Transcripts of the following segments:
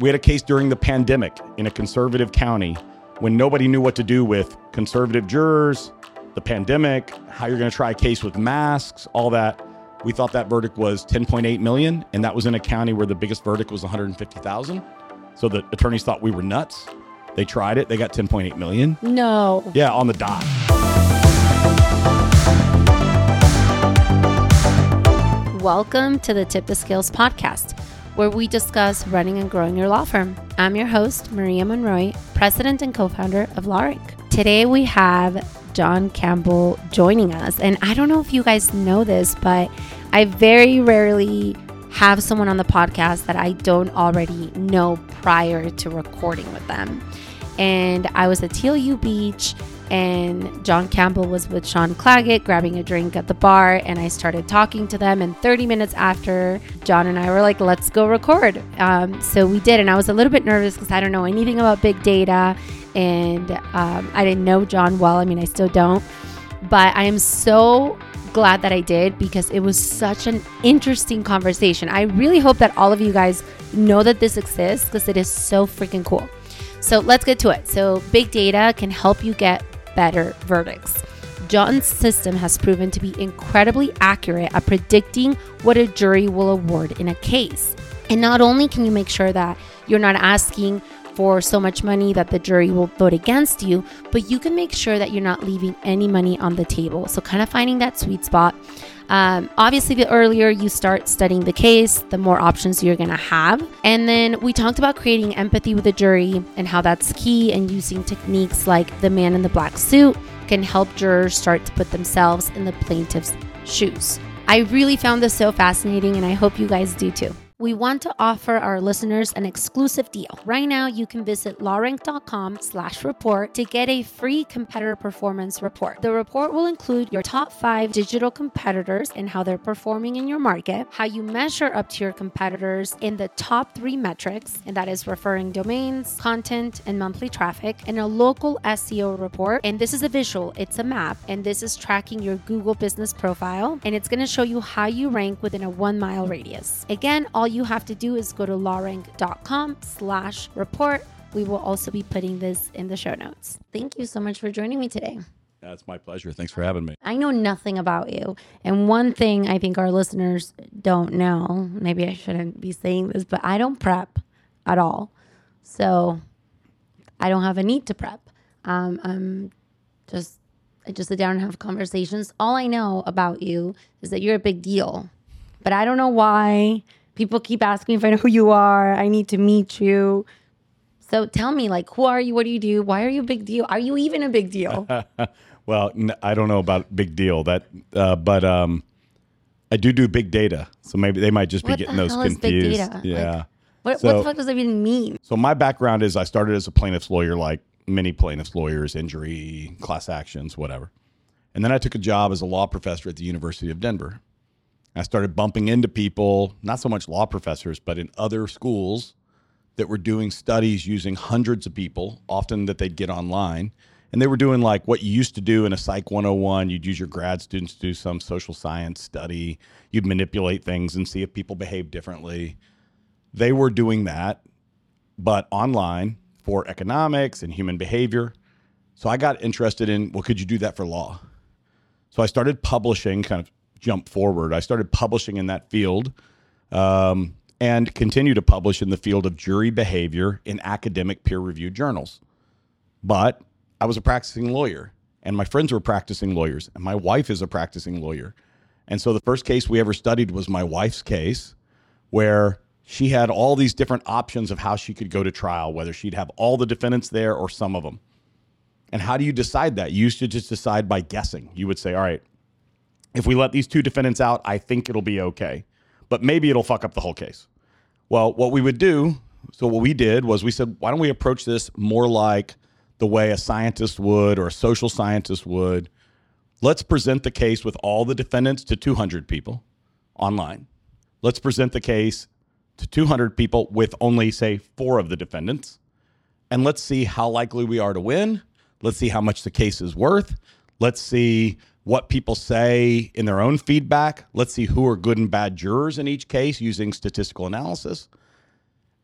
We had a case during the pandemic in a conservative county when nobody knew what to do with conservative jurors, the pandemic, how you're going to try a case with masks, all that. We thought that verdict was 10.8 million, and that was in a county where the biggest verdict was 150,000. So the attorneys thought we were nuts. They tried it. They got 10.8 million. No. Yeah, on the dot. Welcome to the Tip the Scales podcast, where we discuss running and growing your law firm. I'm your host, Maria Monroy, president and co founder of LawRank. Today we have John Campbell joining us. And I don't know if you guys know this, but I very rarely have someone on the podcast that I don't already know prior to recording with them. And I was at TLU Beach and John Campbell was with Sean Claggett grabbing a drink at the bar and I started talking to them. And 30 minutes after John and I were like let's go record. Um, so we did and I was a little bit nervous because I don't know anything about big data and um, I didn't know John well. I mean I still don't. But I am so glad that I did because it was such an interesting conversation. I really hope that all of you guys know that this exists because it is so freaking cool. So let's get to it. So, big data can help you get better verdicts. John's system has proven to be incredibly accurate at predicting what a jury will award in a case. And not only can you make sure that you're not asking for so much money that the jury will vote against you, but you can make sure that you're not leaving any money on the table. So, kind of finding that sweet spot. Um, obviously, the earlier you start studying the case, the more options you're going to have. And then we talked about creating empathy with the jury and how that's key, and using techniques like the man in the black suit can help jurors start to put themselves in the plaintiff's shoes. I really found this so fascinating, and I hope you guys do too we want to offer our listeners an exclusive deal. Right now, you can visit lawrank.com slash report to get a free competitor performance report. The report will include your top five digital competitors and how they're performing in your market, how you measure up to your competitors in the top three metrics, and that is referring domains, content, and monthly traffic, and a local SEO report. And this is a visual, it's a map, and this is tracking your Google business profile, and it's going to show you how you rank within a one mile radius. Again, all you have to do is go to lawrank.com slash report. We will also be putting this in the show notes. Thank you so much for joining me today. That's my pleasure. Thanks for having me. I know nothing about you. And one thing I think our listeners don't know, maybe I shouldn't be saying this, but I don't prep at all. So I don't have a need to prep. Um, I'm just, I just sit down and have conversations. All I know about you is that you're a big deal, but I don't know why People keep asking if I know who you are. I need to meet you. So tell me, like, who are you? What do you do? Why are you a big deal? Are you even a big deal? well, n- I don't know about big deal that, uh, but um, I do do big data. So maybe they might just be what getting those confused. Is big data? Yeah. Like, what, So- what the fuck does that even mean? So my background is I started as a plaintiff's lawyer, like many plaintiffs lawyers, injury, class actions, whatever. And then I took a job as a law professor at the University of Denver. I started bumping into people, not so much law professors, but in other schools that were doing studies using hundreds of people, often that they'd get online. And they were doing like what you used to do in a Psych 101. You'd use your grad students to do some social science study. You'd manipulate things and see if people behave differently. They were doing that, but online for economics and human behavior. So I got interested in, well, could you do that for law? So I started publishing, kind of jump forward. I started publishing in that field um, and continue to publish in the field of jury behavior in academic peer reviewed journals. But I was a practicing lawyer, and my friends were practicing lawyers, and my wife is a practicing lawyer. And so the first case we ever studied was my wife's case, where she had all these different options of how she could go to trial, whether she'd have all the defendants there or some of them. And how do you decide that? You used to just decide by guessing. You would say, all right, if we let these two defendants out, I think it'll be okay. But maybe it'll fuck up the whole case. Well, what we would do, so what we did was we said, why don't we approach this more like the way a scientist would or a social scientist would? Let's present the case with all the defendants to 200 people online. Let's present the case to 200 people with only, say, four of the defendants. And let's see how likely we are to win. Let's see how much the case is worth. Let's see what people say in their own feedback. Let's see who are good and bad jurors in each case using statistical analysis.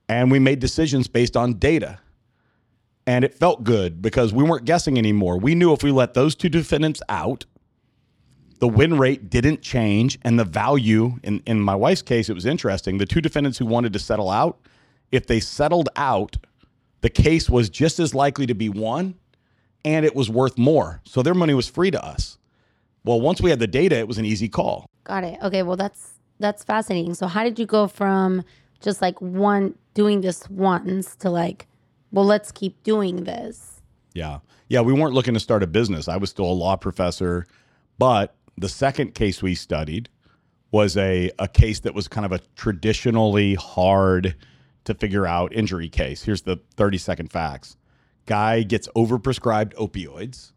and we made decisions based on data. And it felt good because we weren't guessing anymore. We knew if we let those two defendants out, the win rate didn't change and the value in, in my wife's case it was interesting the two defendants who wanted to settle out if they settled out the case was just as likely to be won and it was worth more so their money was free to us well once we had the data it was an easy call Got it. Okay, well that's that's fascinating. So how did you go from just like one doing this once to like, well, let's keep doing this? Yeah. Yeah. We weren't looking to start a business. I was still a law professor. But the second case we studied was a, a case that was kind of a traditionally hard to figure out injury case. Here's the 30 second facts guy gets overprescribed opioids,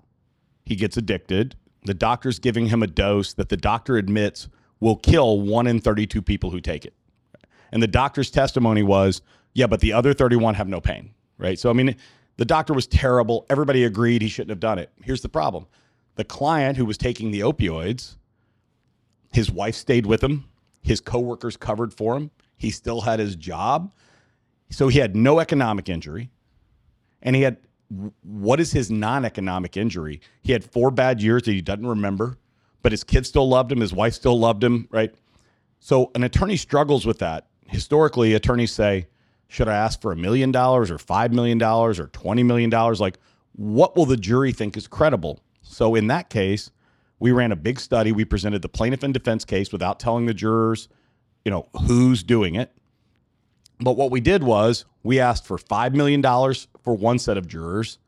he gets addicted. The doctor's giving him a dose that the doctor admits will kill one in 32 people who take it. And the doctor's testimony was, yeah, but the other 31 have no pain, right? So, I mean, the doctor was terrible. Everybody agreed he shouldn't have done it. Here's the problem the client who was taking the opioids, his wife stayed with him, his coworkers covered for him, he still had his job. So, he had no economic injury. And he had what is his non economic injury? He had four bad years that he doesn't remember, but his kids still loved him, his wife still loved him, right? So an attorney struggles with that. Historically, attorneys say, should I ask for a million dollars or five million dollars or $20 million? Like, what will the jury think is credible? So in that case, we ran a big study. We presented the plaintiff and defense case without telling the jurors, you know, who's doing it. But what we did was we asked for $5 million for one set of jurors,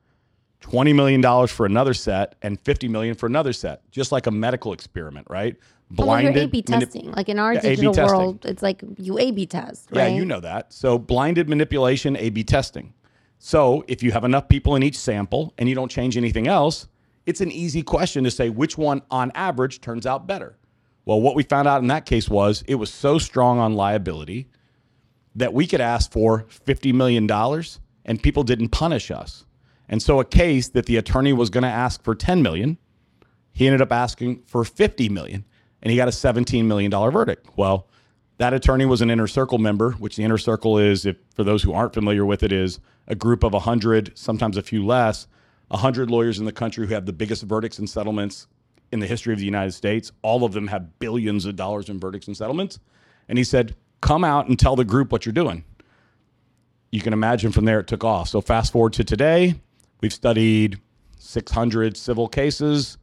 $20 million for another set, and 50 million for another set, just like a medical experiment, right? Well, you're A/B testing. Like in our Yeah, A/B digital world, it's like you A/B test, Yeah, you know that. So blinded manipulation, A B testing. So if you have enough people in each sample and you don't change anything else, it's an easy question to say which one on average turns out better. Well, what we found out in that case was it was so strong on liability that we could ask for $50 million and people didn't punish us. And so a case that the attorney was going to ask for 10 million, he ended up asking for 50 million and he got a 17 million dollar verdict. Well, that attorney was an inner circle member, which the inner circle is if for those who aren't familiar with it is a group of 100, sometimes a few less, 100 lawyers in the country who have the biggest verdicts and settlements in the history of the United States. All of them have billions of dollars in verdicts and settlements. And he said, "Come out and tell the group what you're doing." you can imagine from there it took off. So fast forward to today, we've studied 600 civil cases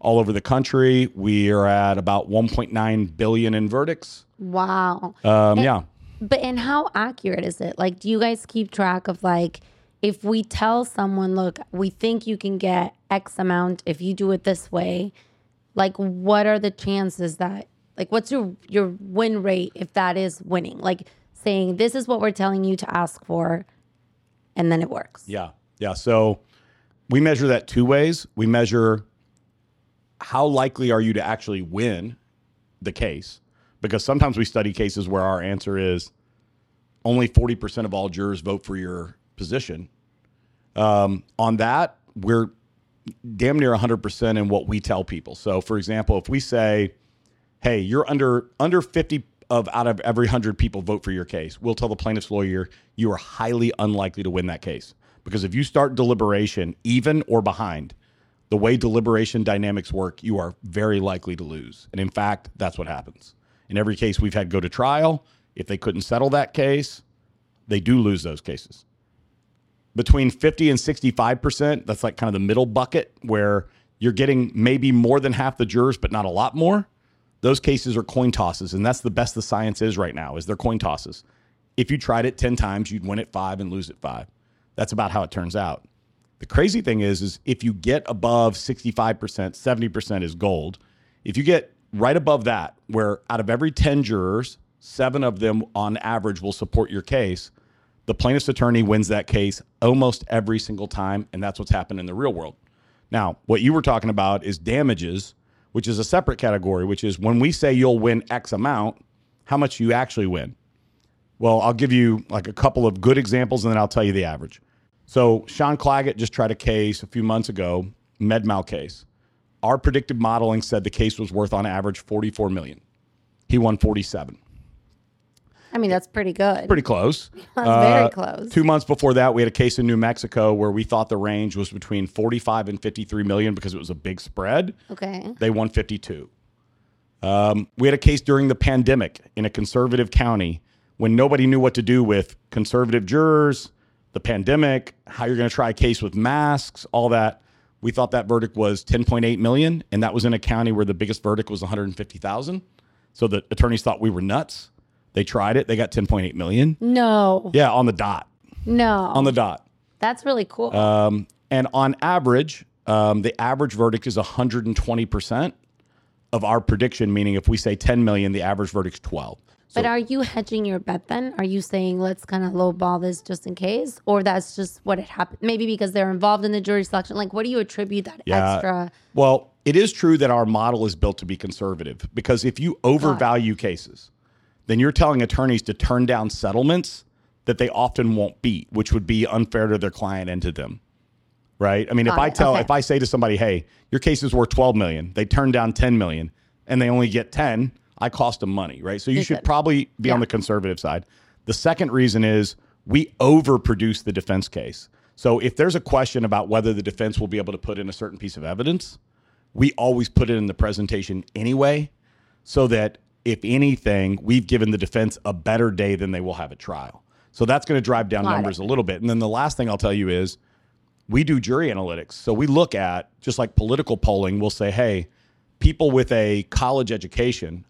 all over the country. We are at about 1.9 billion in verdicts. wow. Um, yeah, But and how accurate is it? Like, do you guys keep track of like if we tell someone, look, we think you can get X amount if you do it this way, like what are the chances that like what's your your win rate if that is winning? Like saying this is what we're telling you to ask for and then it works. yeah, yeah. So we measure that two ways. We measure how likely are you to actually win the case, because sometimes we study cases where our answer is only 40% of all jurors vote for your position. Um, on that, we're damn near 100% in what we tell people. So, for example, if we say, "Hey, you're under under 50 of out of every 100 people vote for your case," we'll tell the plaintiff's lawyer you are highly unlikely to win that case because if you start deliberation even or behind, the way deliberation dynamics work, you are very likely to lose. And in fact, that's what happens. In every case we've had go to trial, if they couldn't settle that case, they do lose those cases between 50 and 65%, that's like kind of the middle bucket where you're getting maybe more than half the jurors, but not a lot more. Those cases are coin tosses. And that's the best the science is right now is they're coin tosses. If you tried it 10 times, you'd win at five and lose at five. That's about how it turns out. The crazy thing is, is if you get above 65%, 70% is gold. If you get right above that, where out of every 10 jurors, seven of them on average will support your case, the plaintiff's attorney wins that case almost every single time, and that's what's happened in the real world. Now, what you were talking about is damages, which is a separate category, which is when we say you'll win X amount, how much you actually win. Well, I'll give you like a couple of good examples and then I'll tell you the average. So, Sean Claggett just tried a case a few months ago, MedMal case. Our predictive modeling said the case was worth on average 44 million. He won 47. I mean, that's pretty good. Pretty close. that's Uh, very close. Two months before that, we had a case in New Mexico where we thought the range was between 45 and 53 million because it was a big spread. Okay. They won 52. Um, we had a case during the pandemic in a conservative county when nobody knew what to do with conservative jurors, the pandemic, how you're going to try a case with masks, all that. We thought that verdict was 10.8 million, and that was in a county where the biggest verdict was 150,000. So the attorneys thought we were nuts. They tried it. They got 10.8 million. No. Yeah, on the dot. No. On the dot. that's really cool. Um, and on average, um, the average verdict is 120% of our prediction, meaning if we say 10 million, the average verdict's 12. So but are you hedging your bet then? Are you saying let's kind of lowball this just in case, or that's just what it happened? Maybe because they're involved in the jury selection. Like, what do you attribute that Yeah. extra? Well, it is true that our model is built to be conservative because if you overvalue cases, then you're telling attorneys to turn down settlements that they often won't beat, which would be unfair to their client and to them. Right? I mean, if Got I tell Okay. if I say to somebody, "Hey, your case is worth 12 million." They turn down 10 million and they only get 10, I cost them money, right? So you You're should good. probably be on the conservative side. The second reason is we overproduce the defense case. So if there's a question about whether the defense will be able to put in a certain piece of evidence, we always put it in the presentation anyway, so that if anything, we've given the defense a better day than they will have at trial. So that's going to drive down Got numbers it. a little bit. And then the last thing I'll tell you is we do jury analytics. So we look at just like political polling, we'll say, hey, people with a college education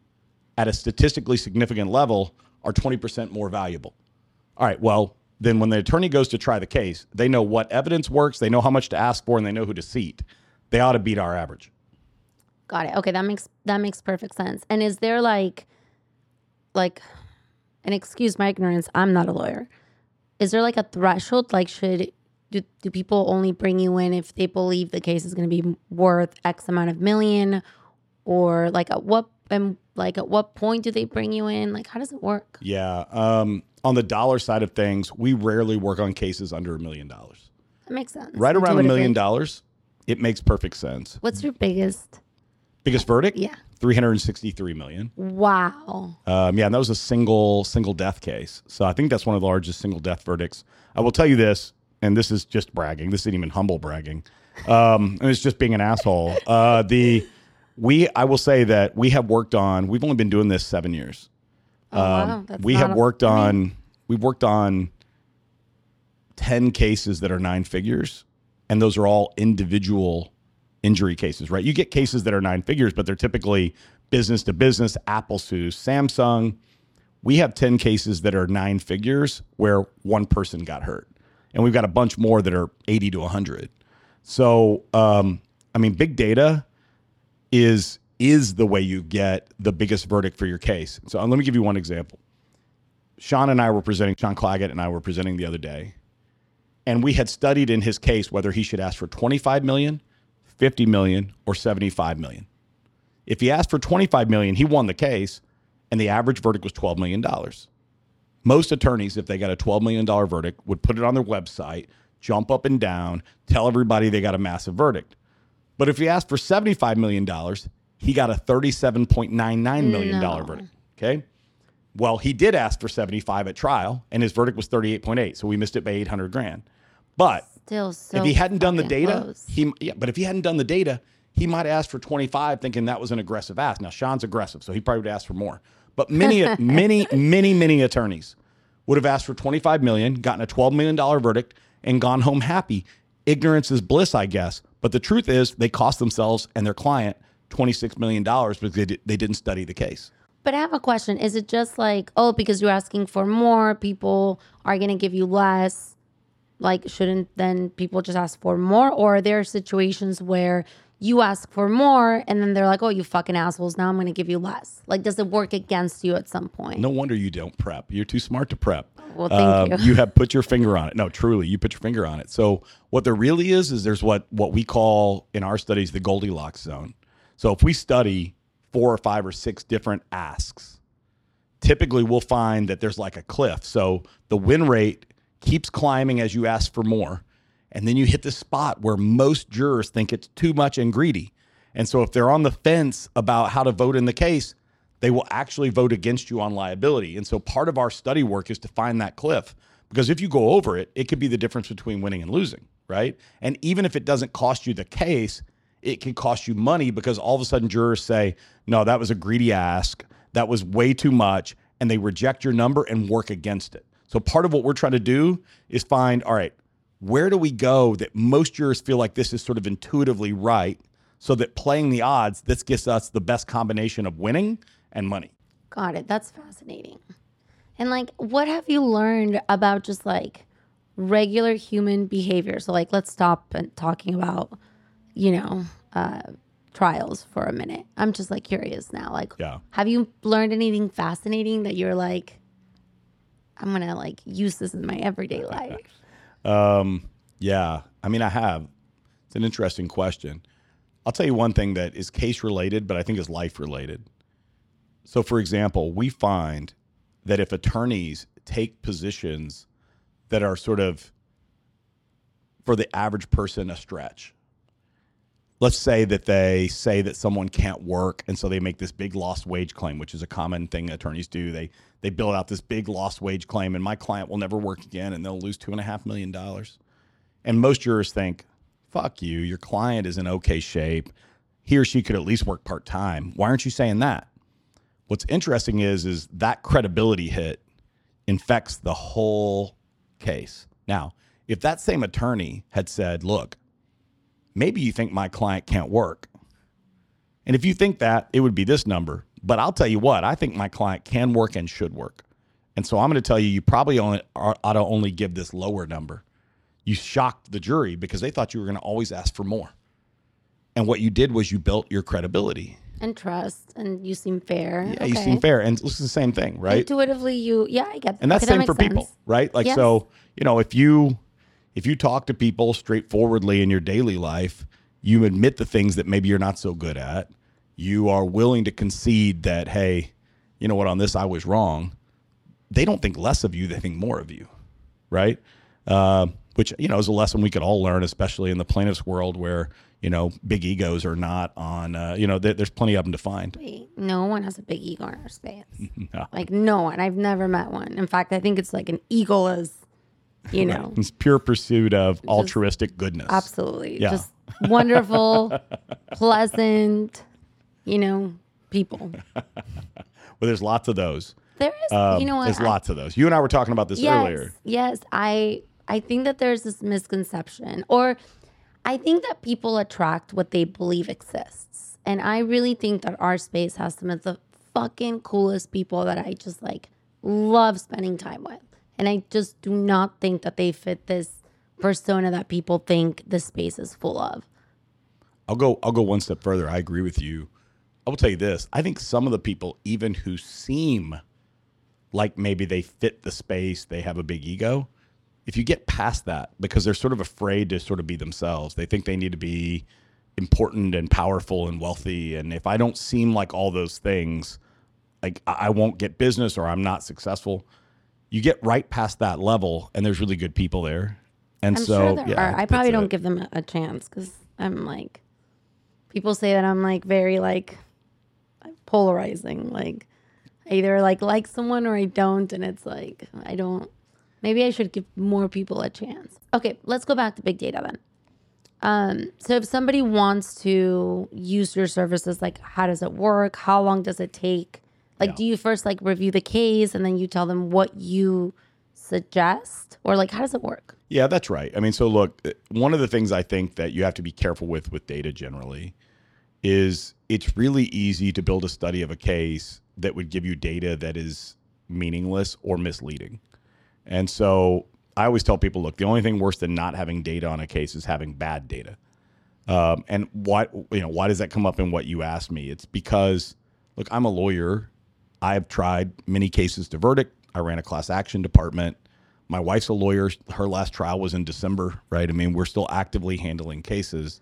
at a statistically significant level are 20% more valuable. All right, well, then when the attorney goes to try the case, they know what evidence works, they know how much to ask for, and they know who to seat. They ought to beat our average. Got it. Okay, that makes that makes perfect sense. And is there like, like, and excuse my ignorance, I'm not a lawyer. Is there like a threshold? Like, should do, do people only bring you in if they believe the case is going to be worth X amount of million, or like at what and like at what point do they bring you in? Like, how does it work? Yeah. Um, on the dollar side of things, we rarely work on cases under a million dollars. That makes sense. Right around a million dollars, it makes perfect sense. What's your biggest? Biggest verdict? Yeah. 363 million. Wow. Um, yeah, and that was a single single death case. So I think that's one of the largest single death verdicts. I will tell you this, and this is just bragging. This isn't even humble bragging. Um, and it's just being an asshole. Uh, the we I will say that we have worked on. We've only been doing this seven years. Oh, Um, wow. That's we have a- worked I mean, on. We've worked on ten cases that are nine figures, and those are all individual injury cases, right? You get cases that are nine figures, but they're typically business to business, Apple to Samsung. We have 10 cases that are nine figures where one person got hurt. And we've got a bunch more that are 80 to 100. So, um, I mean, big data is is the way you get the biggest verdict for your case. So let me give you one example. Sean and I were presenting, Sean Claggett and I were presenting the other day, and we had studied in his case whether he should ask for 25 million, 50 million, or 75 million. If he asked for 25 million, he won the case, and the average verdict was 12 million dollars. Most attorneys, if they got a 12 million dollar verdict, would put it on their website, jump up and down, tell everybody they got a massive verdict. But if he asked for 75 million dollars, he got a 37.99 million dollar No. verdict. Okay? Well, he did ask for 75 at trial, and his verdict was 38.8, so we missed it by 800 grand. But Still so. if he hadn't done the data, close. he yeah, but if he hadn't done the data, he might have asked for 25 thinking that was an aggressive ask. Now Sean's aggressive, so he probably would ask for more. But many many many many attorneys would have asked for 25 million, gotten a 12 million dollar verdict and gone home happy. Ignorance is bliss, I guess. But the truth is they cost themselves and their client 26 million dollars because they, they didn't study the case. But I have a question. Is it just like, oh, because you're asking for more, people are going to give you less? Like, shouldn't then people just ask for more? Or are there situations where you ask for more and then they're like, oh, you fucking assholes, now I'm going to give you less? Like, does it work against you at some point? No wonder you don't prep. You're too smart to prep. Well, thank Um, you. you have put your finger on it. No, truly, you put your finger on it. So what there really is is there's what what we call in our studies the Goldilocks zone. So if we study four or five or six different asks, typically we'll find that there's like a cliff. So the win rate keeps climbing as you ask for more, and then you hit the spot where most jurors think it's too much and greedy. And so if they're on the fence about how to vote in the case, they will actually vote against you on liability. And so part of our study work is to find that cliff because if you go over it, it could be the difference between winning and losing, right? And even if it doesn't cost you the case, it can cost you money because all of a sudden jurors say, no, that was a greedy ask. That was way too much. And they reject your number and work against it. So part of what we're trying to do is find, all right, where do we go that most jurors feel like this is sort of intuitively right so that playing the odds, this gives us the best combination of winning and money. Got it. That's fascinating. And like, what have you learned about just like regular human behavior? So, like, let's stop and talking about, you know, uh, trials for a minute. I'm just like curious now. Like, Yeah. have you learned anything fascinating that you're like, I'm gonna like use this in my everyday life? Um, yeah, I mean, I have. It's an interesting question. I'll tell you one thing that is case related, but I think is life related. So, for example, we find that if attorneys take positions that are sort of for the average person a stretch, let's say that they say that someone can't work and so they make this big lost wage claim which is a common thing attorneys do. They they build out this big lost wage claim and my client will never work again and they'll lose two and a half million dollars. And most jurors think fuck you your client is in okay shape. He or she could at least work part-time. Why aren't you saying that? What's interesting is is that credibility hit infects the whole case. Now if that same attorney had said look maybe you think my client can't work. And if you think that, it would be this number. But I'll tell you what, I think my client can work and should work. And so I'm going to tell you, you probably only, ought to only give this lower number. You shocked the jury because they thought you were going to always ask for more. And what you did was you built your credibility. And trust, and you seem fair. Yeah, you seem fair. And this is the same thing, right? Intuitively, you yeah, I get. That. And that's okay, that same for makes people right like Yes. so you know if you if you talk to people straightforwardly in your daily life you admit the things that maybe you're not so good at you are willing to concede that hey you know what on this i was wrong they don't think less of you they think more of you right uh, which you know is a lesson we could all learn especially in the plaintiffs world where you know big egos are not on uh, you know there, there's plenty of them to find Wait, no one has a big ego in our space. No. Like no one. I've never met one. In fact, I think it's like an eagle is, you know, it's pure pursuit of altruistic goodness absolutely Yeah. just wonderful, pleasant, you know, people. well there's lots of those There is, Um, you know what? There's I- lots of those. You and I were talking about this yes, earlier. Yes, I I think that there's this misconception or I think that people attract what they believe exists. And I really think that our space has some of the fucking coolest people that I just like love spending time with. And I just do not think that they fit this persona that people think the space is full of. I'll go. I'll go one step further. I agree with you. I will tell you this. I think some of the people, even who seem like maybe they fit the space, they have a big ego. If you get past that, because they're sort of afraid to sort of be themselves, they think they need to be important and powerful and wealthy. And if I don't seem like all those things, like I won't get business or I'm not successful. You get right past that level, and there's really good people there. And I'm so, sure yeah, are. I probably don't it. give them a, a chance because I'm like, people say that I'm like very like polarizing. Like, I either like like someone or I don't, and it's like I don't. Maybe I should give more people a chance. Okay, let's go back to big data then. Um, so if somebody wants to use your services, like how does it work? How long does it take? Like, Yeah. do you first like review the case and then you tell them what you suggest, or like how does it work? Yeah, that's right. I mean, so look, uh, one of the things I think that you have to be careful with with data generally is it's really easy to build a study of a case that would give you data that is meaningless or misleading. And so I always tell people, look, the only thing worse than not having data on a case is having bad data. Um, and why, you know, why does that come up in what you asked me? It's because, look, I'm a lawyer. I've tried many cases to verdict. I ran a class action department. My wife's a lawyer. Her last trial was in December, right? I mean, we're still actively handling cases.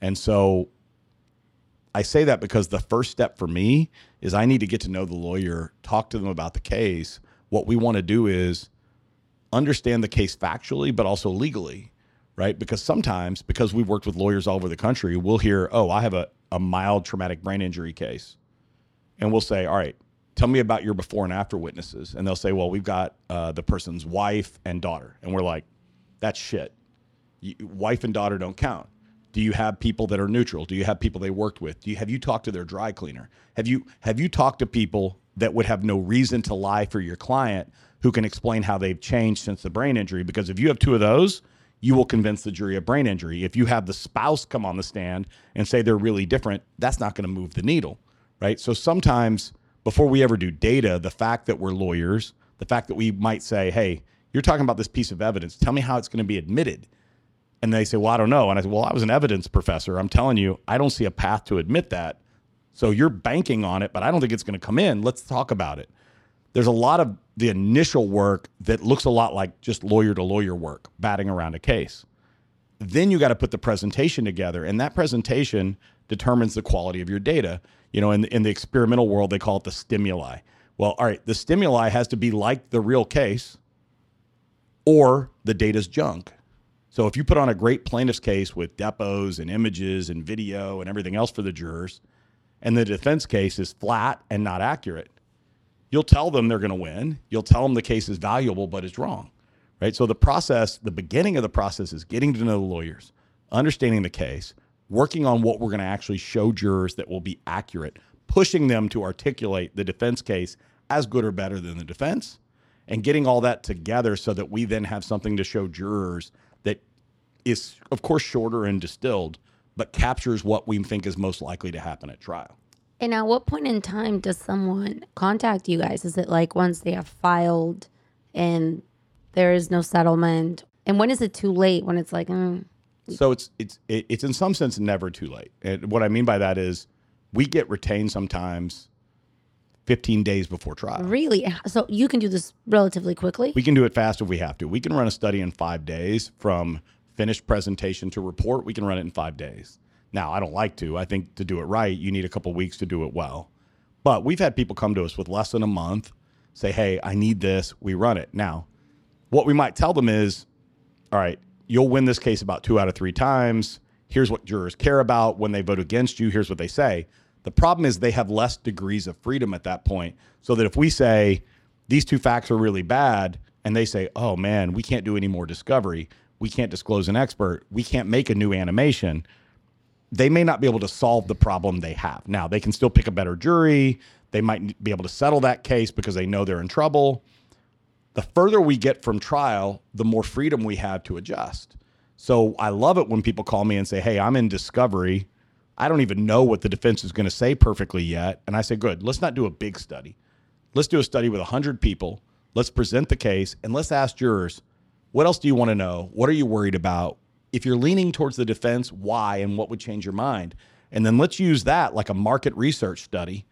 And so I say that because the first step for me is I need to get to know the lawyer, talk to them about the case. What we want to do is understand the case factually, but also legally, right? Because sometimes, because we've worked with lawyers all over the country, we'll hear, oh, I have a, a mild traumatic brain injury case. and we'll say, all right, tell me about your before and after witnesses. And they'll say, well, we've got uh, the person's wife and daughter. And we're like, that's shit. You, wife and daughter don't count. Do you have people that are neutral? Do you have people they worked with? Do you have you talked to their dry cleaner? Have you have you talked to people that would have no reason to lie for your client who can explain how they've changed since the brain injury? Because if you have two of those, you will convince the jury of brain injury. If you have the spouse come on the stand and say they're really different, that's not going to move the needle, right? So sometimes before we ever do data, the fact that we're lawyers, the fact that we might say, hey, you're talking about this piece of evidence, tell me how it's going to be admitted. And they say, well, I don't know. And I say, well, I was an evidence professor. I'm telling you, I don't see a path to admit that. So you're banking on it, but I don't think it's going to come in. Let's talk about it. There's a lot of the initial work that looks a lot like just lawyer to lawyer work, batting around a case. Then you got to put the presentation together, and that presentation determines the quality of your data. You know, in, in the experimental world, they call it the stimuli. Well, all right, the stimuli has to be like the real case, or the data's junk. So if you put on a great plaintiff's case with depos and images and video and everything else for the jurors, and the defense case is flat and not accurate, you'll tell them they're going to win. You'll tell them the case is valuable, but it's wrong. Right. So the process, the beginning of the process is getting to know the lawyers, understanding the case, working on what we're going to actually show jurors that will be accurate, pushing them to articulate the defense case as good or better than the defense, and getting all that together so that we then have something to show jurors that is, of course, shorter and distilled, but captures what we think is most likely to happen at trial. And at what point in time does someone contact you guys? Is it like once they have filed and there is no settlement? And when is it too late? When it's like, mm. So it's it's it's in some sense never too late. And what I mean by that is we get retained sometimes 15 days before trial. really? So you can do this relatively quickly? We can do it fast if we have to. We can run a study in five days from finished presentation to report. We can run it in five days. Now, I don't like to. I think to do it right, you need a couple weeks to do it well. But we've had people come to us with less than a month, say, hey, I need this. We run it. Now, what we might tell them is, all right, you'll win this case about two out of three times. Here's what jurors care about when they vote against you. Here's what they say. The problem is they have less degrees of freedom at that point. So that if we say these two facts are really bad, and they say, oh man, we can't do any more discovery, we can't disclose an expert, we can't make a new animation, they may not be able to solve the problem they have. Now, they can still pick a better jury. They might be able to settle that case because they know they're in trouble. The further we get from trial, the more freedom we have to adjust. So I love it when people call me and say, Hey, I'm in discovery. I don't even know what the defense is going to say perfectly yet. And I say, Good, let's not do a big study. Let's do a study with 100 people. Let's present the case and let's ask jurors, What else do you want to know? What are you worried about? if you're leaning towards the defense, why and what would change your mind? And then let's use that like a market research study.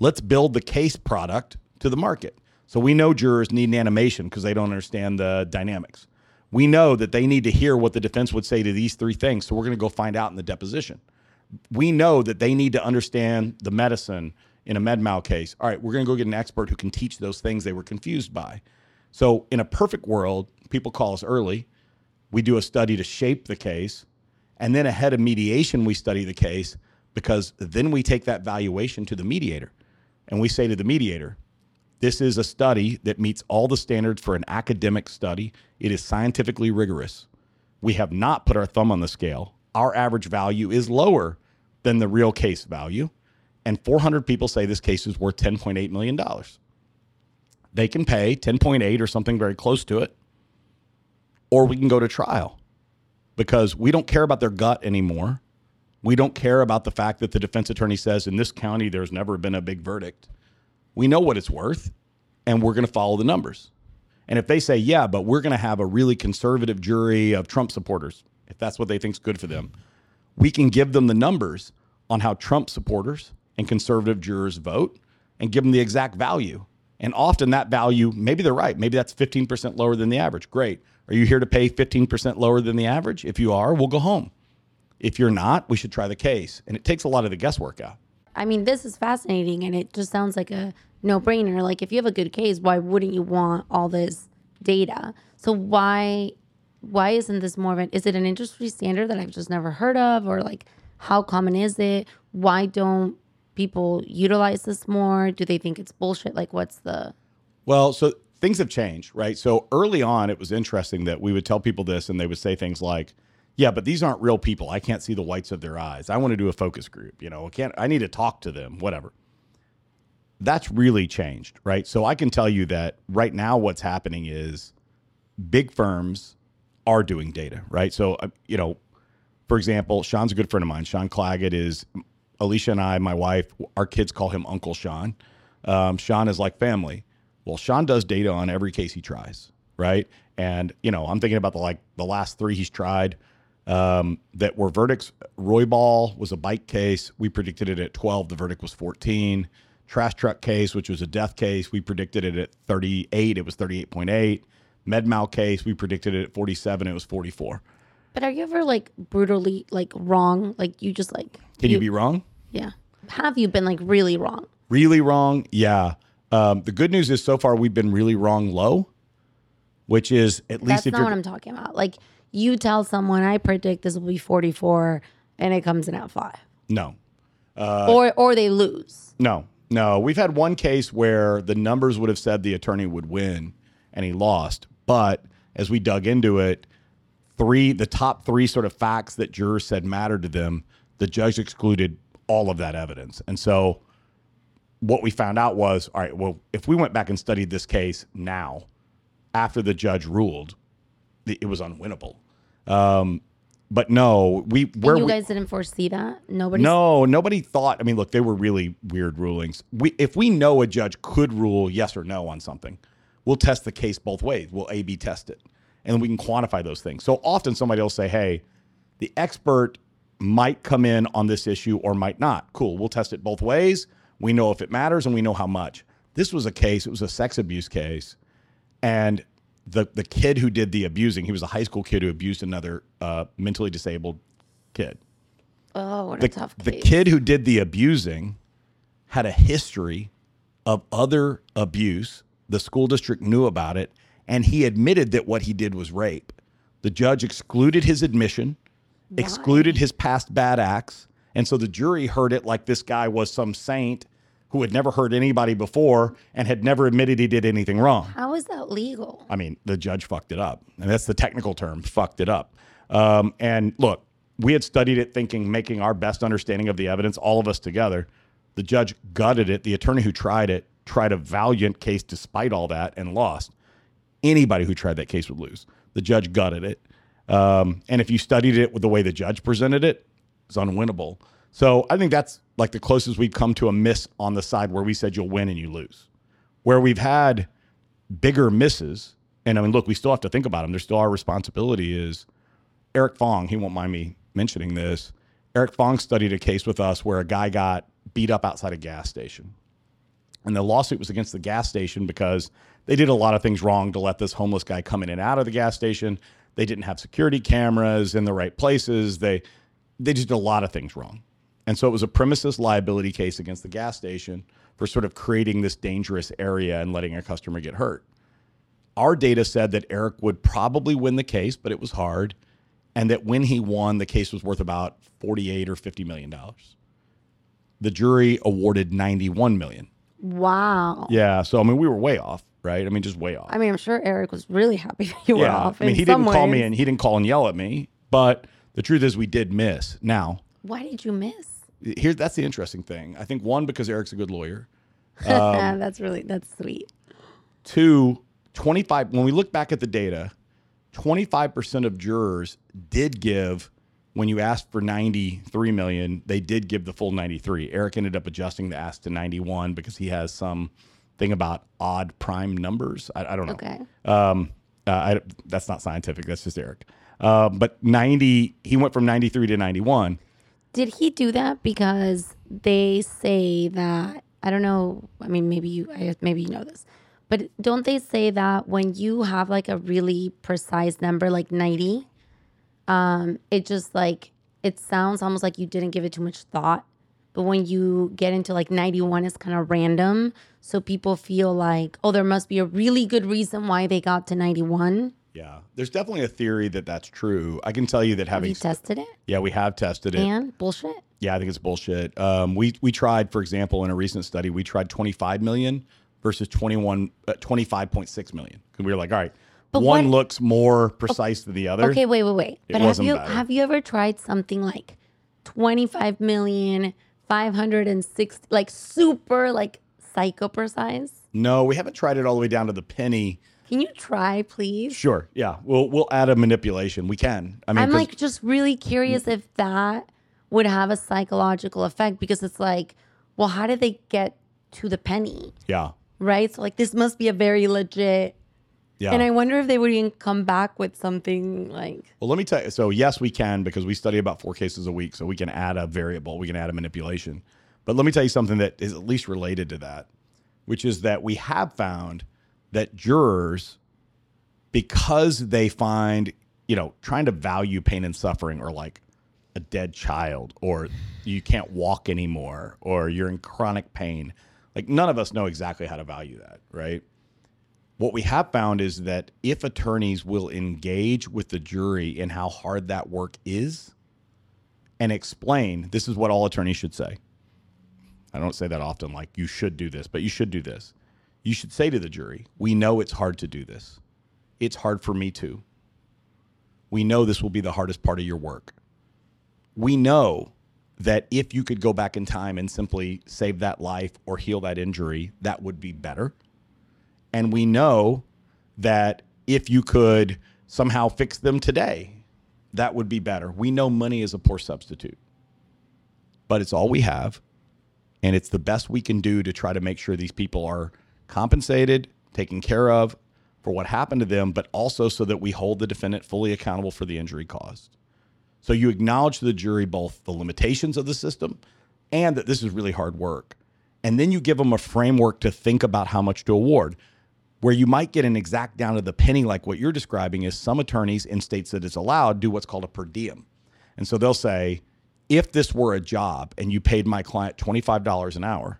Let's build the case product to the market. So we know jurors need an animation because they don't understand the dynamics. We know that they need to hear what the defense would say to these three things. So we're going to go find out in the deposition. We know that they need to understand the medicine in a med mal case. All right, we're going to go get an expert who can teach those things they were confused by. So in a perfect world, people call us early we do a study to shape the case. And then ahead of mediation, we study the case because then we take that valuation to the mediator. And we say to the mediator, this is a study that meets all the standards for an academic study. It is scientifically rigorous. We have not put our thumb on the scale. Our average value is lower than the real case value. And 400 people say this case is worth $10.8 million. They can pay 10.8 or something very close to it or we can go to trial because we don't care about their gut anymore. We don't care about the fact that the defense attorney says in this county there's never been a big verdict. We know what it's worth and we're going to follow the numbers. And if they say, yeah, but we're going to have a really conservative jury of Trump supporters, if that's what they think is good for them, we can give them the numbers on how Trump supporters and conservative jurors vote and give them the exact value. And often that value, maybe they're right. Maybe that's 15% lower than the average. Great. Are you here to pay 15% lower than the average? If you are, we'll go home. If you're not, we should try the case. And it takes a lot of the guesswork out. I mean, this is fascinating and it just sounds like a no brainer. Like, if you have a good case, why wouldn't you want all this data? So, why? Why isn't this more of an? Is it an industry standard that I've just never heard of, or like how common is it? Why don't people utilize this more? Do they think it's bullshit? Like, what's the Well, so things have changed, right? So early on, it was interesting that we would tell people this and they would say things like, yeah, but these aren't real people. I can't see the whites of their eyes. I want to do a focus group. You know, I can't, I need to talk to them, whatever. That's really changed, right? So I can tell you that right now, what's happening is big firms are doing data, right? So, uh, you know, for example, Sean's a good friend of mine. Sean Claggett is Alicia and I, my wife, our kids call him Uncle Sean. Um, Sean is like family. Well, Sean does data on every case he tries, right? And you know, I'm thinking about the like the last three he's tried um, that were verdicts. Roy Ball was a bike case. We predicted it at 12. The verdict was 14. Trash truck case, which was a death case, we predicted it at 38. It was 38.8. MedMal case, we predicted it at 47. It was 44. But are you ever like brutally like wrong? Like you just like Can you, be wrong? yeah. Have you been like really wrong? Really wrong? Yeah. Um, the good news is so far we've been really wrong low, which is at least That's if not what I'm talking about. Like you tell someone I predict this will be 44 and it comes in at 5. no, uh, or or they lose. no, no. We've had one case where the numbers would have said the attorney would win and he lost, but as we dug into it, three the top three sort of facts that jurors said mattered to them, the judge excluded all of that evidence, and so what we found out was all right. Well, if we went back and studied this case now, after the judge ruled, it was unwinnable. Um, but no, we where And you we, guys didn't foresee that? Nobody no, nobody thought. I mean, look, they were really weird rulings. We, if we know a judge could rule yes or no on something, we'll test the case both ways. We'll A/B test it, and we can quantify those things. So often, somebody will say, "Hey, the expert might come in on this issue or might not." Cool. We'll test it both ways. We know if it matters and we know how much. This was a case. It was a sex abuse case, and the the kid who did the abusing, he was a high school kid who abused another uh, mentally disabled kid Oh, what a the, tough the kid who did the abusing had a history of other abuse. The school district knew about it, and he admitted that what he did was rape. The judge excluded his admission, excluded his past bad acts, and so the jury heard it like this guy was some saint who had never hurt anybody before and had never admitted he did anything wrong. How is that legal? I mean, the judge fucked it up. And that's the technical term, fucked it up. Um, and look, we had studied it thinking, making our best understanding of the evidence, all of us together. The judge gutted it. The attorney who tried it tried a valiant case despite all that and lost. Anybody who tried that case would lose. The judge gutted it. Um, and if you studied it with the way the judge presented it, it's unwinnable. So I think that's like the closest we've come to a miss on the side where we said you'll win and you lose. Where we've had bigger misses, and I mean, look, we still have to think about them. There's still our responsibility. Is Eric Fong? He won't mind me mentioning this. Eric Fong studied a case with us where a guy got beat up outside a gas station, and the lawsuit was against the gas station because they did a lot of things wrong to let this homeless guy come in and out of the gas station. They didn't have security cameras in the right places. They they just did a lot of things wrong. And so it was a premises liability case against the gas station for sort of creating this dangerous area and letting a customer get hurt. Our data said that Eric would probably win the case, but it was hard. And that when he won, the case was worth about 48 or 50 million dollars. The jury awarded 91 million. Wow. Yeah. So, I mean, we were way off, right? I mean, just way off. I mean, I'm sure Eric was really happy you were yeah. off. I mean, he didn't call me and he didn't call and yell at me. But the truth is, we did miss. Now, Why did you miss? Here that's the interesting thing. I think one because Eric's a good lawyer. Um, that's really that's sweet. Two, 25 when we look back at the data, 25% of jurors did give when you asked for 93 million, they did give the full 93. Eric ended up adjusting the ask to 91 because he has some thing about odd prime numbers. I, I don't know. Okay. Um, uh, I, that's not scientific. That's just Eric. Uh, but 90, he went from 93 to 91. Did he do that because they say that I don't know. I mean, maybe you I maybe you know this, but don't they say that when you have like a really precise number, like ninety, um, it just like it sounds almost like you didn't give it too much thought. But when you get into like ninety one, it's kind of random, so people feel like oh, there must be a really good reason why they got to ninety one. Yeah. There's definitely a theory that that's true. I can tell you that Have having you tested it? Yeah, we have tested it. And bullshit. Yeah, I think it's bullshit. Um, we we tried, for example, in a recent study, we tried 25 million versus 21, uh, 25.6 million. Because we were like, all right, But one what- looks more precise than the other. Okay, wait, wait, wait. It But have you better. have you ever tried something like 25 million 560 like super like psycho precise? No, we haven't tried it all the way down to the penny. Can you try, please? Sure, yeah, we'll we'll add a manipulation. We can. I mean, I'm like just really curious if that would have a psychological effect because it's like, well, how did they get to the penny? yeah, Right? So like this must be a very legit yeah. and I wonder if they would even come back with something like Well, let me tell you. So, yes, we can because we study about four cases a week. So, we can add a variable, we can add a manipulation. But let me tell you something that is at least related to that, which is that we have found that jurors, because they find, you know, trying to value pain and suffering or like a dead child or you can't walk anymore or you're in chronic pain, like none of us know exactly how to value that, right? what we have found is that if attorneys will engage with the jury in how hard that work is and explain this is what all attorneys should say i don't say that often like you should do this but you should do this you should say to the jury we know it's hard to do this it's hard for me too we know this will be the hardest part of your work we know that if you could go back in time and simply save that life or heal that injury that would be better and we know that if you could somehow fix them today, that would be better. We know money is a poor substitute, but it's all we have. And it's the best we can do to try to make sure these people are compensated, taken care of for what happened to them, but also so that we hold the defendant fully accountable for the injury caused. So you acknowledge to the jury both the limitations of the system and that this is really hard work. And then you give them a framework to think about how much to award. Where you might get an exact down to the penny, like what you're describing, is some attorneys in states that it's allowed do what's called a per diem. And so they'll say, if this were a job and you paid my client $25 an hour,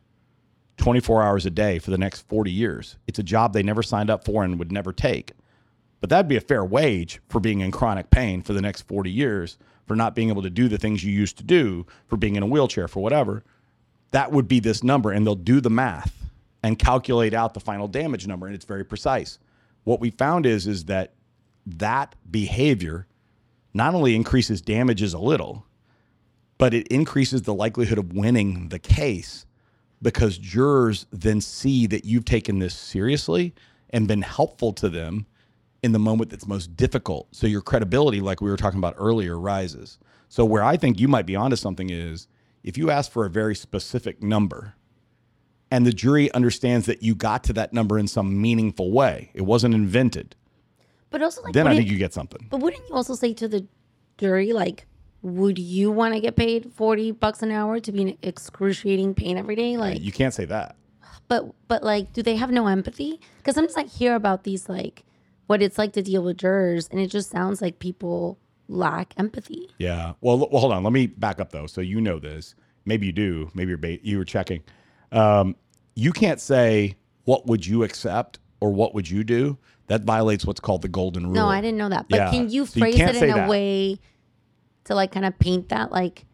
24 hours a day for the next 40 years, it's a job they never signed up for and would never take. But that'd be a fair wage for being in chronic pain for the next 40 years, for not being able to do the things you used to do, for being in a wheelchair, for whatever. That would be this number. And they'll do the math and calculate out the final damage number. And it's very precise. What we found is, is that that behavior not only increases damages a little, but it increases the likelihood of winning the case because jurors then see that you've taken this seriously and been helpful to them in the moment that's most difficult. So your credibility, like we were talking about earlier, rises. So where I think you might be onto something is if you ask for a very specific number and the jury understands that you got to that number in some meaningful way, it wasn't invented, But also like then I think you get something. But wouldn't you also say to the jury, like, would you want to get paid forty bucks an hour to be in excruciating pain every day? Like, You can't say that. but but like, do they have no empathy? Because sometimes I hear about these like what it's like to deal with jurors, and it just sounds like people lack empathy. Yeah. Well, well, hold on. Let me back up though. So you know this. Maybe you do. Maybe you're ba- you were checking. Um, you can't say what would you accept or what would you do. That violates what's called the golden rule. No, I didn't know that. But Yeah. can you So you phrase can't it in a that. way to like kind of paint that like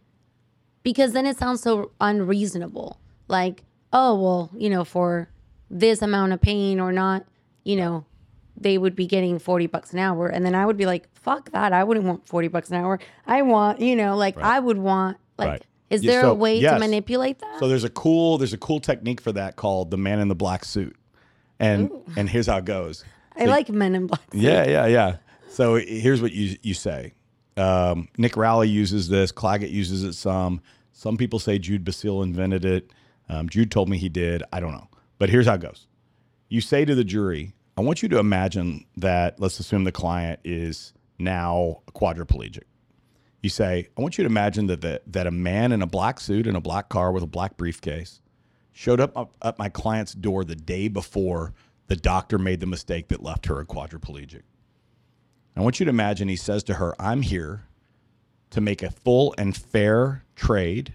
because then it sounds so unreasonable. Like, oh well, you know, for this amount of pain or not, you know, they would be getting 40 bucks an hour and then I would be like, fuck that. I wouldn't want 40 bucks an hour. I want, you know, like I would want like Right. is Yeah, there so, a way yes. to manipulate that? So there's a cool there's a cool technique for that called the man in the black suit, and and here's how it goes. I like men in black. Yeah, yeah, yeah. So here's what you you say. Um, Nick Rowley uses this. Claggett uses it some. Some people say Jude Basile invented it. Um, Jude told me he did. I don't know. But here's how it goes. You say to the jury, I want you to imagine that, let's assume the client is now quadriplegic. You say, I want you to imagine that, the, that a man in a black suit in a black car with a black briefcase showed up up at my client's door the day before the doctor made the mistake that left her a quadriplegic. I want you to imagine he says to her, I'm here to make a full and fair trade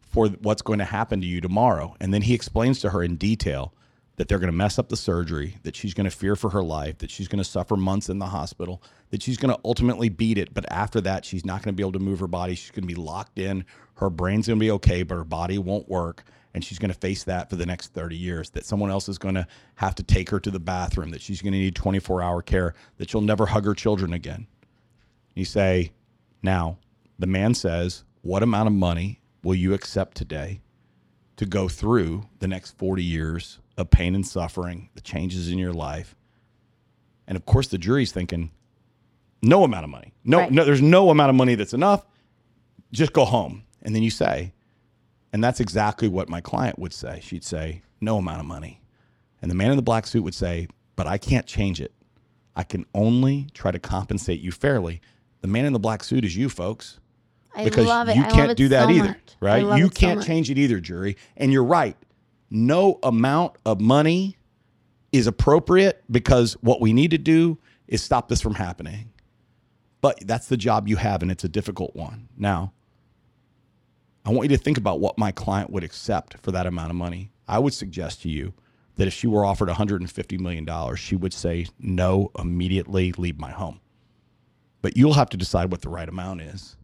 for what's going to happen to you tomorrow. And then he explains to her in detail that they're going to mess up the surgery, that she's going to fear for her life, that she's going to suffer months in the hospital, that she's going to ultimately beat it. But after that, she's not going to be able to move her body. She's going to be locked in. Her brain's going to be okay, but her body won't work. And she's going to face that for the next 30 years. That someone else is going to have to take her to the bathroom, that she's going to need 24 hour care, that she'll never hug her children again. You say, now, the man says, What amount of money will you accept today to go through the next 40 years of pain and suffering, the changes in your life? And of course, the jury's thinking, no amount of money. No, Right. no, there's no amount of money that's enough. Just go home. And then you say, and that's exactly what my client would say. She'd say, no amount of money. And the man in the black suit would say, but I can't change it. I can only try to compensate you fairly. The man in the black suit is you, folks I because love it. you I can't do that so either, much. Right? You can't much. change it either, jury. And you're right. No amount of money is appropriate because what we need to do is stop this from happening. But that's the job you have, and it's a difficult one. Now, I want you to think about what my client would accept for that amount of money. I would suggest to you that if she were offered $150 million, she would say, no, immediately leave my home. But you'll have to decide what the right amount is.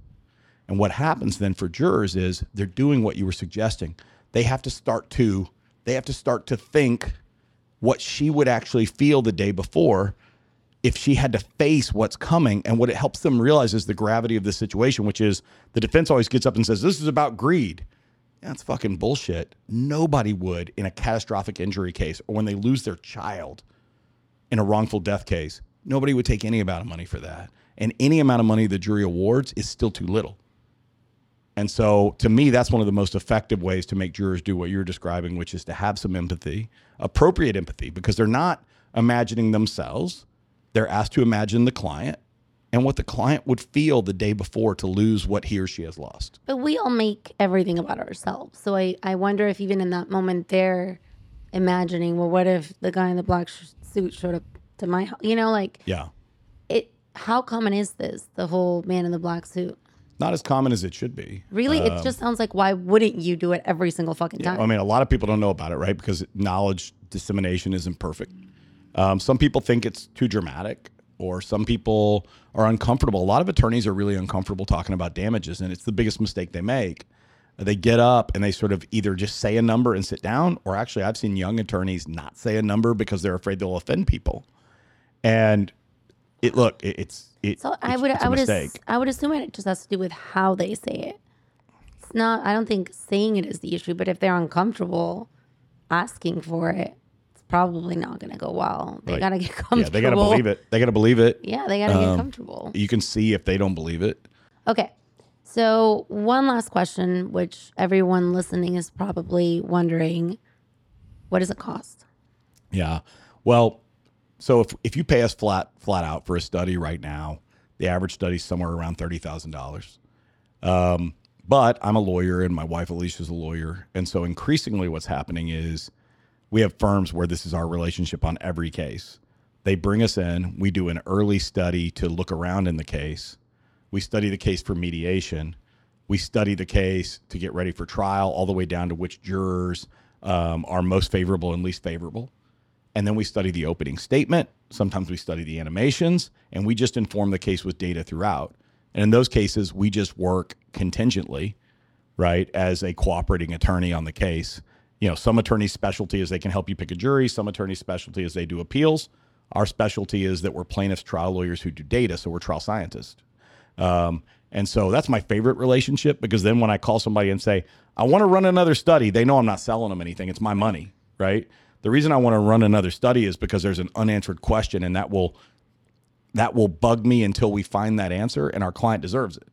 And what happens then for jurors is they're doing what you were suggesting. They have to start to they have to start to think what she would actually feel the day before if she had to face what's coming and what it helps them realize is the gravity of the situation which is the defense always gets up and says this is about greed. That's fucking bullshit. Nobody would in a catastrophic injury case or when they lose their child in a wrongful death case nobody would take any amount of money for that. And any amount of money the jury awards is still too little. And so, to me, that's one of the most effective ways to make jurors do what you're describing, which is to have some empathy, appropriate empathy, because they're not imagining themselves. They're asked to imagine the client and what the client would feel the day before to lose what he or she has lost. But we all make everything about ourselves. So I, I wonder if even in that moment they're imagining, well, what if the guy in the black sh- suit showed up to my house? You know, like Yeah. it. How common is this? The whole man in the black suit. Not as common as it should be. Really, it um, just sounds like why wouldn't you do it every single fucking time? I mean, a lot of people don't know about it, right? Because knowledge dissemination isn't perfect. Um, some people think it's too dramatic, or some people are uncomfortable. A lot of attorneys are really uncomfortable talking about damages, and it's the biggest mistake they make. They get up and they sort of either just say a number and sit down, or actually, I've seen young attorneys not say a number because they're afraid they'll offend people. And it look, it, it's it, So I would I would ass- I would assume it just has to do with how they say it. It's not. I don't think saying it is the issue, but if they're uncomfortable asking for it, probably not going to go well. They Right. got to get comfortable. yeah, they got to believe it. They got to believe it. Yeah, they got to get comfortable. You can see if they don't believe it. Okay. So, one last question, which everyone listening is probably wondering what does it cost? Yeah. Well, so if if you pay us flat flat out for a study right now, the average study's somewhere around thirty thousand dollars. Um, but I'm a lawyer and my wife Alicia's a lawyer, and so increasingly what's happening is we have firms where this is our relationship on every case. They bring us in, we do an early study to look around in the case. We study the case for mediation. We study the case to get ready for trial, all the way down to which jurors um, are most favorable and least favorable. And then we study the opening statement. Sometimes we study the animations, and we just inform the case with data throughout. And in those cases, we just work contingently, right, as a cooperating attorney on the case. You know, some attorneys' specialty is they can help you pick a jury. Some attorneys' specialty is they do appeals. Our specialty is that we're plaintiffs, trial lawyers who do data, so we're trial scientists. Um, and so that's my favorite relationship because then when I call somebody and say, I want to run another study, they know I'm not selling them anything. It's my money, right? The reason I want to run another study is because there's an unanswered question and that will that will bug me until we find that answer and our client deserves it.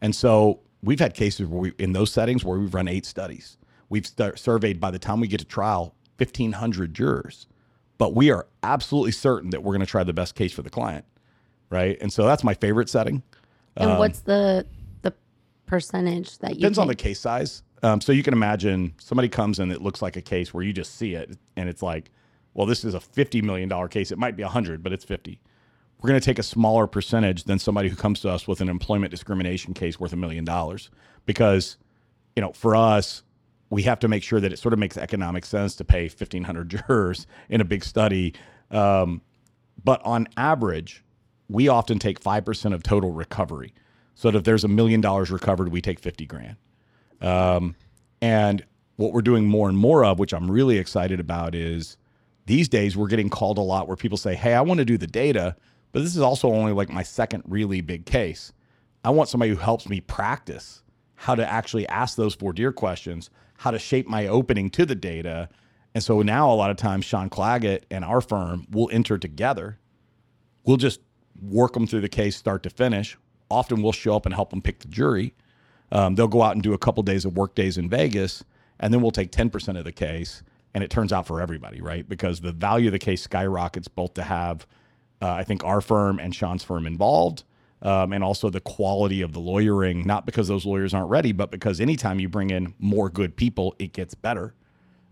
And so we've had cases where we in those settings where we've run eight studies. We've st- surveyed by the time we get to trial 1500 jurors. But we are absolutely certain that we're going to try the best case for the client, right? And so that's my favorite setting. And what's the the percentage that you Um, Depends on the case size. Um, so you can imagine somebody comes in that looks like a case where you just see it and it's like, well, this is a $50 million case. It might be 100, but it's 50. We're going to take a smaller percentage than somebody who comes to us with an employment discrimination case worth a million dollars because, you know, for us, we have to make sure that it sort of makes economic sense to pay 1,500 jurors in a big study. Um, but on average, we often take 5% of total recovery. So if there's a million dollars recovered, we take 50 grand. Um, and what we're doing more and more of, which I'm really excited about, is these days we're getting called a lot where people say, Hey, I want to do the data, but this is also only like my second really big case. I want somebody who helps me practice how to actually ask those voir dire questions, how to shape my opening to the data. And so now a lot of times Sean Claggett and our firm will enter together. We'll just work them through the case start to finish. Often we'll show up and help them pick the jury. Um, they'll go out and do a couple days of work days in Vegas, and then we'll take 10% of the case. And it turns out for everybody, right? Because the value of the case skyrockets both to have, uh, I think, our firm and Sean's firm involved, um, and also the quality of the lawyering, not because those lawyers aren't ready, but because anytime you bring in more good people, it gets better,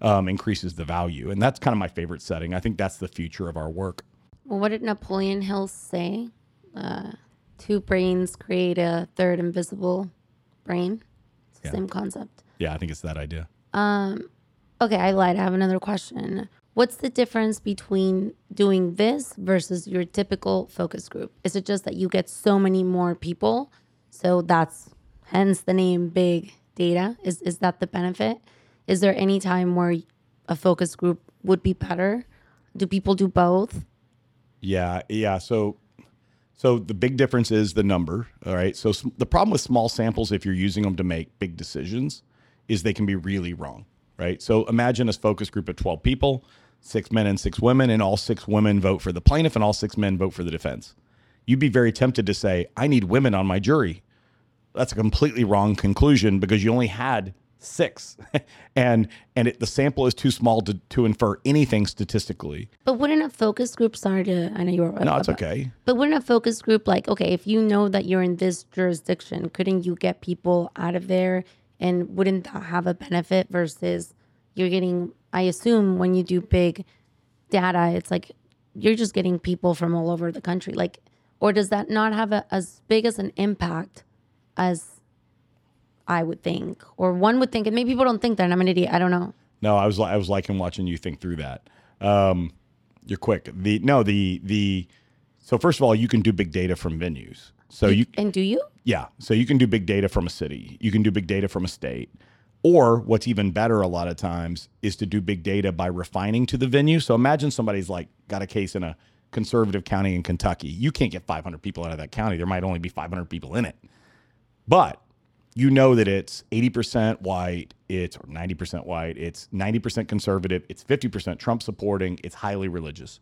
um, increases the value. And that's kind of my favorite setting. I think that's the future of our work. Well, what did Napoleon Hill say? Uh, two brains create a third invisible brain. It's the Yeah. same concept. Yeah, I think it's that idea. Um, okay, I lied. I have another question. What's the difference between doing this versus your typical focus group? Is it just that you get so many more people? So that's hence the name big data. Is is that the benefit? Is there any time where a focus group would be better? Do people do both? Yeah, yeah. So, so the big difference is the number. All right. So the problem with small samples, if you're using them to make big decisions, is they can be really wrong. Right. So imagine a focus group of 12 people, six men and six women, and all six women vote for the plaintiff and all six men vote for the defense. You'd be very tempted to say, I need women on my jury. That's a completely wrong conclusion because you only had six, and and it, the sample is too small to, to infer anything statistically. But wouldn't a focus group sorry to I know you were No, it's okay. But wouldn't a focus group like, okay, if you know that you're in this jurisdiction, couldn't you get people out of there? And wouldn't that have a benefit versus you're getting, I assume when you do big data, it's like you're just getting people from all over the country. Like, or does that not have a, as big as an impact as I would think? Or one would think, and maybe people don't think that, and I'm an idiot. I don't know. No, I was I was liking watching you think through that. Um, you're quick. The no the the so first of all, you can do big data from venues. So you And do you? yeah, so you can do big data from a city. You can do big data from a state. Or what's even better a lot of times is to do big data by refining to the venue. So imagine somebody's like got a case in a conservative county in Kentucky. You can't get 500 people out of that county. There might only be 500 people in it. But you know that it's 80% white, it's or 90% white, it's 90% conservative, it's 50% Trump supporting, it's highly religious.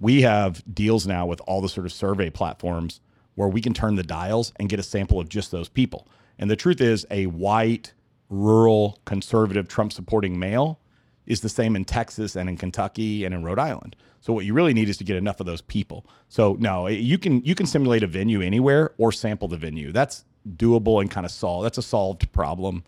We have deals now with all the sort of survey platforms where we can turn the dials and get a sample of just those people. And the truth is, a white, rural, conservative, Trump supporting male is the same in Texas and in Kentucky and in Rhode Island. So what you really need is to get enough of those people. So no, you can you can simulate a venue anywhere or sample the venue. That's doable and kind of solved. That's a solved problem.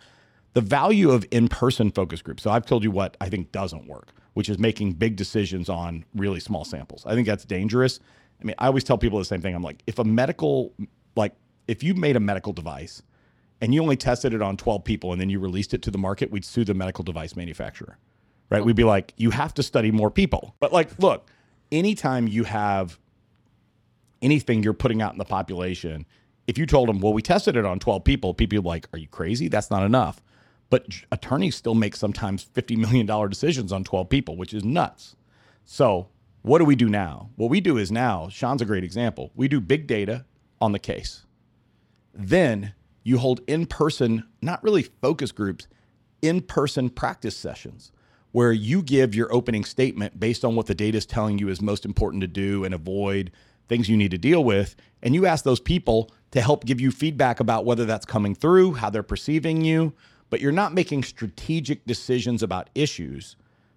The value of in-person focus groups. So I've told you what I think doesn't work, which is making big decisions on really small samples. I think that's dangerous. I mean, I always tell people the same thing. I'm like, if a medical like if you made a medical device and you only tested it on 12 people and then you released it to the market, we'd sue the medical device manufacturer. Right? We'd be like, you have to study more people. But like, look, anytime you have anything you're putting out in the population, if you told them, well, we tested it on 12 people, people would like, are you crazy? That's not enough. But attorneys still make sometimes $50 million decisions on 12 people, which is nuts. So, what do we do now? What we do is now, Sean's a great example. We do big data on the case. Then you hold in person, not really focus groups, in person practice sessions where you give your opening statement based on what the data is telling you is most important to do and avoid things you need to deal with. And you ask those people to help give you feedback about whether that's coming through, how they're perceiving you, but you're not making strategic decisions about issues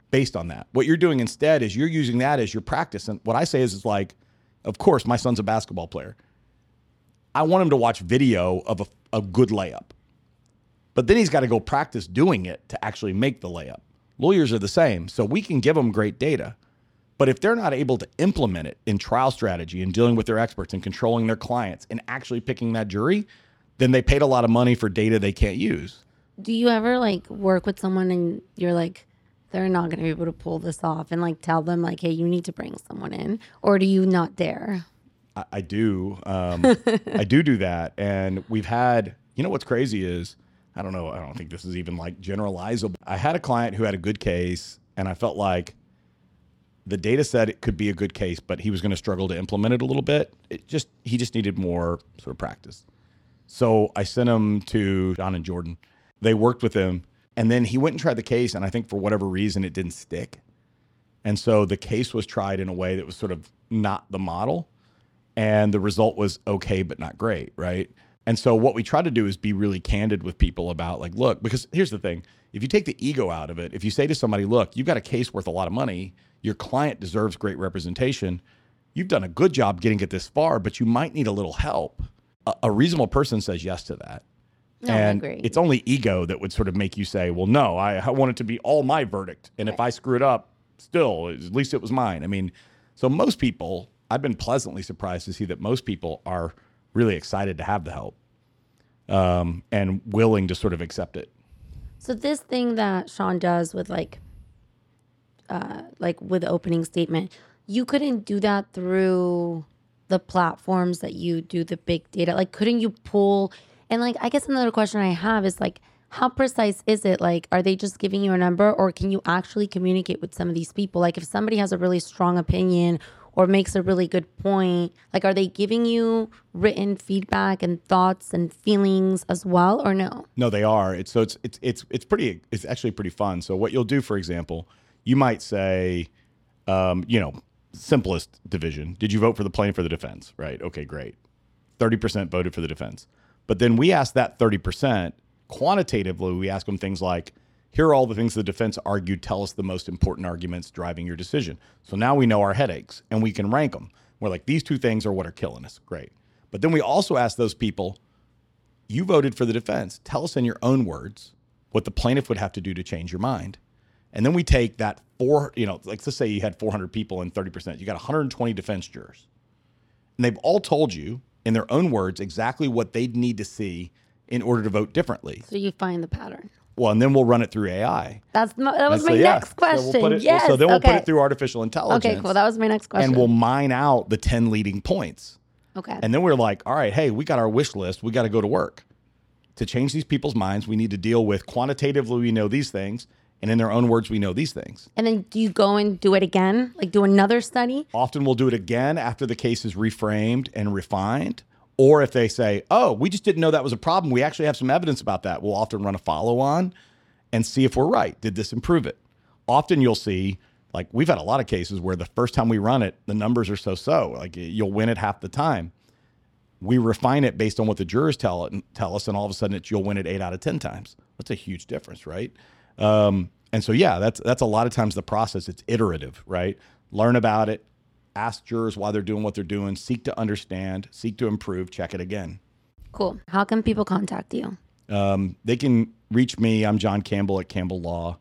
based on that. What you're doing instead is you're using that as your practice. And what I say is, it's like, of course, my son's a basketball player. I want him to watch video of a, a good layup. But then he's got to go practice doing it to actually make the layup. Lawyers are the same. So we can give them great data. But if they're not able to implement it in trial strategy and dealing with their experts and controlling their clients and actually picking that jury, then they paid a lot of money for data they can't use. do you ever like work with someone and you're like, they're not going to be able to pull this off and like tell them like, hey, you need to bring someone in, or do you not dare? I, I do. Um, I do do that, and we've had. You know what's crazy is I don't know. I don't think this is even like generalizable. I had a client who had a good case, and I felt like the data said it could be a good case, but he was going to struggle to implement it a little bit. It just he just needed more sort of practice. So I sent him to John and Jordan. They worked with him, and then he went and tried the case, and I think for whatever reason it didn't stick. And so the case was tried in a way that was sort of not the model, and the result was okay but not great, right? And so what we try to do is be really candid with people about like, look, because here's the thing: if you take the ego out of it, if you say to somebody, look, you've got a case worth a lot of money, your client deserves great representation. You've done a good job getting it this far, but you might need a little help. A, a reasonable person says yes to that. No, and agree. it's only ego that would sort of make you say, well, no, I, I want it to be all my verdict. And if I screw it up, still, at least it was mine. I mean, so most people, I've been pleasantly surprised to see that most people are really excited to have the help um, and willing to sort of accept it. So this thing that Sean does with like, uh, like with opening statement, you couldn't do that through the platforms that you do the big data. Like, couldn't you pull? And like, I guess another question I have is like, how precise is it? Like, are they just giving you a number, or can you actually communicate with some of these people? Like, if somebody has a really strong opinion or makes a really good point, like, are they giving you written feedback and thoughts and feelings as well, or no? No, they are. It's so it's it's it's it's pretty. It's actually pretty fun. So what you'll do, for example, you might say, um, you know, simplest division. Did you vote for the plaintiff for the defense? Right. Okay, great. Thirty percent voted for the defense. But then we ask that thirty percent quantitatively. We ask them things like, "Here are all the things the defense argued. Tell us the most important arguments driving your decision." So now we know our headaches and we can rank them. We're like, these two things are what are killing us. Great. But then we also ask those people, you voted for the defense. Tell us in your own words what the plaintiff would have to do to change your mind. And then we take that four, you know, like let's say you had 400 people and 30%, you got 120 defense jurors. And they've all told you in their own words exactly what they'd need to see in order to vote differently. So you find the pattern. Well, and then we'll run it through AI. That's my, that was And my yeah, next so question. we'll put it- yes. So then we'll okay. put it through artificial intelligence. Okay, cool. That was my next question. and we'll mine out the 10 leading points. okay. And then we're like, all right, hey, we got our wish list. We got to go to work. To change these people's minds, we need to deal with quantitatively, we know these things. And in their own words, we know these things. And then do you go and do it again? Like do another study? Often we'll do it again after the case is reframed and refined. Or if they say, oh, we just didn't know that was a problem, we actually have some evidence about that, we'll often run a follow on and see if we're right. Did this improve it? Often you'll see, like, we've had a lot of cases where the first time we run it, the numbers are so so. Like, you'll win it half the time. We refine it based on what the jurors tell it tell us, and all of a sudden it's you'll win it eight out of ten times. That's a huge difference, right? Um, and so yeah, that's that's a lot of times the process. It's iterative, right? Learn about it, ask jurors why they're doing what they're doing, seek to understand, seek to improve, check it again. Cool. How can people contact you? Um, they can reach me. I'm John Campbell at Campbell Law.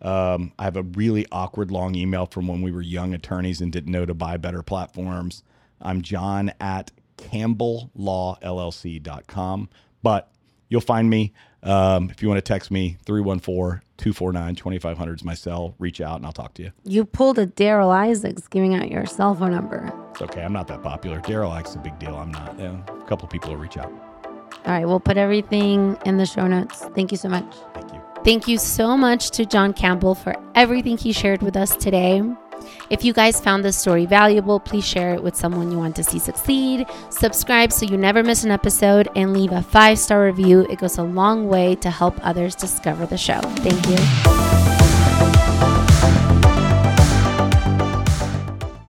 Um, I have a really awkward long email from when we were young attorneys and didn't know to buy better platforms. I'm John at CampbellLawLLC.com. But you'll find me. Um, if you want to text me, 314 249 2500 is my cell. Reach out and I'll talk to you. You pulled a Darryl Isaacs giving out your cell phone number. It's okay. I'm not that popular. Darryl likes a big deal. I'm not. Yeah, a couple people will reach out. All right, we'll put everything in the show notes. Thank you so much. Thank you. Thank you so much to John Campbell for everything he shared with us today. If you guys found this story valuable, please share it with someone you want to see succeed. Subscribe so you never miss an episode and leave a five star review. It goes a long way to help others discover the show. Thank you.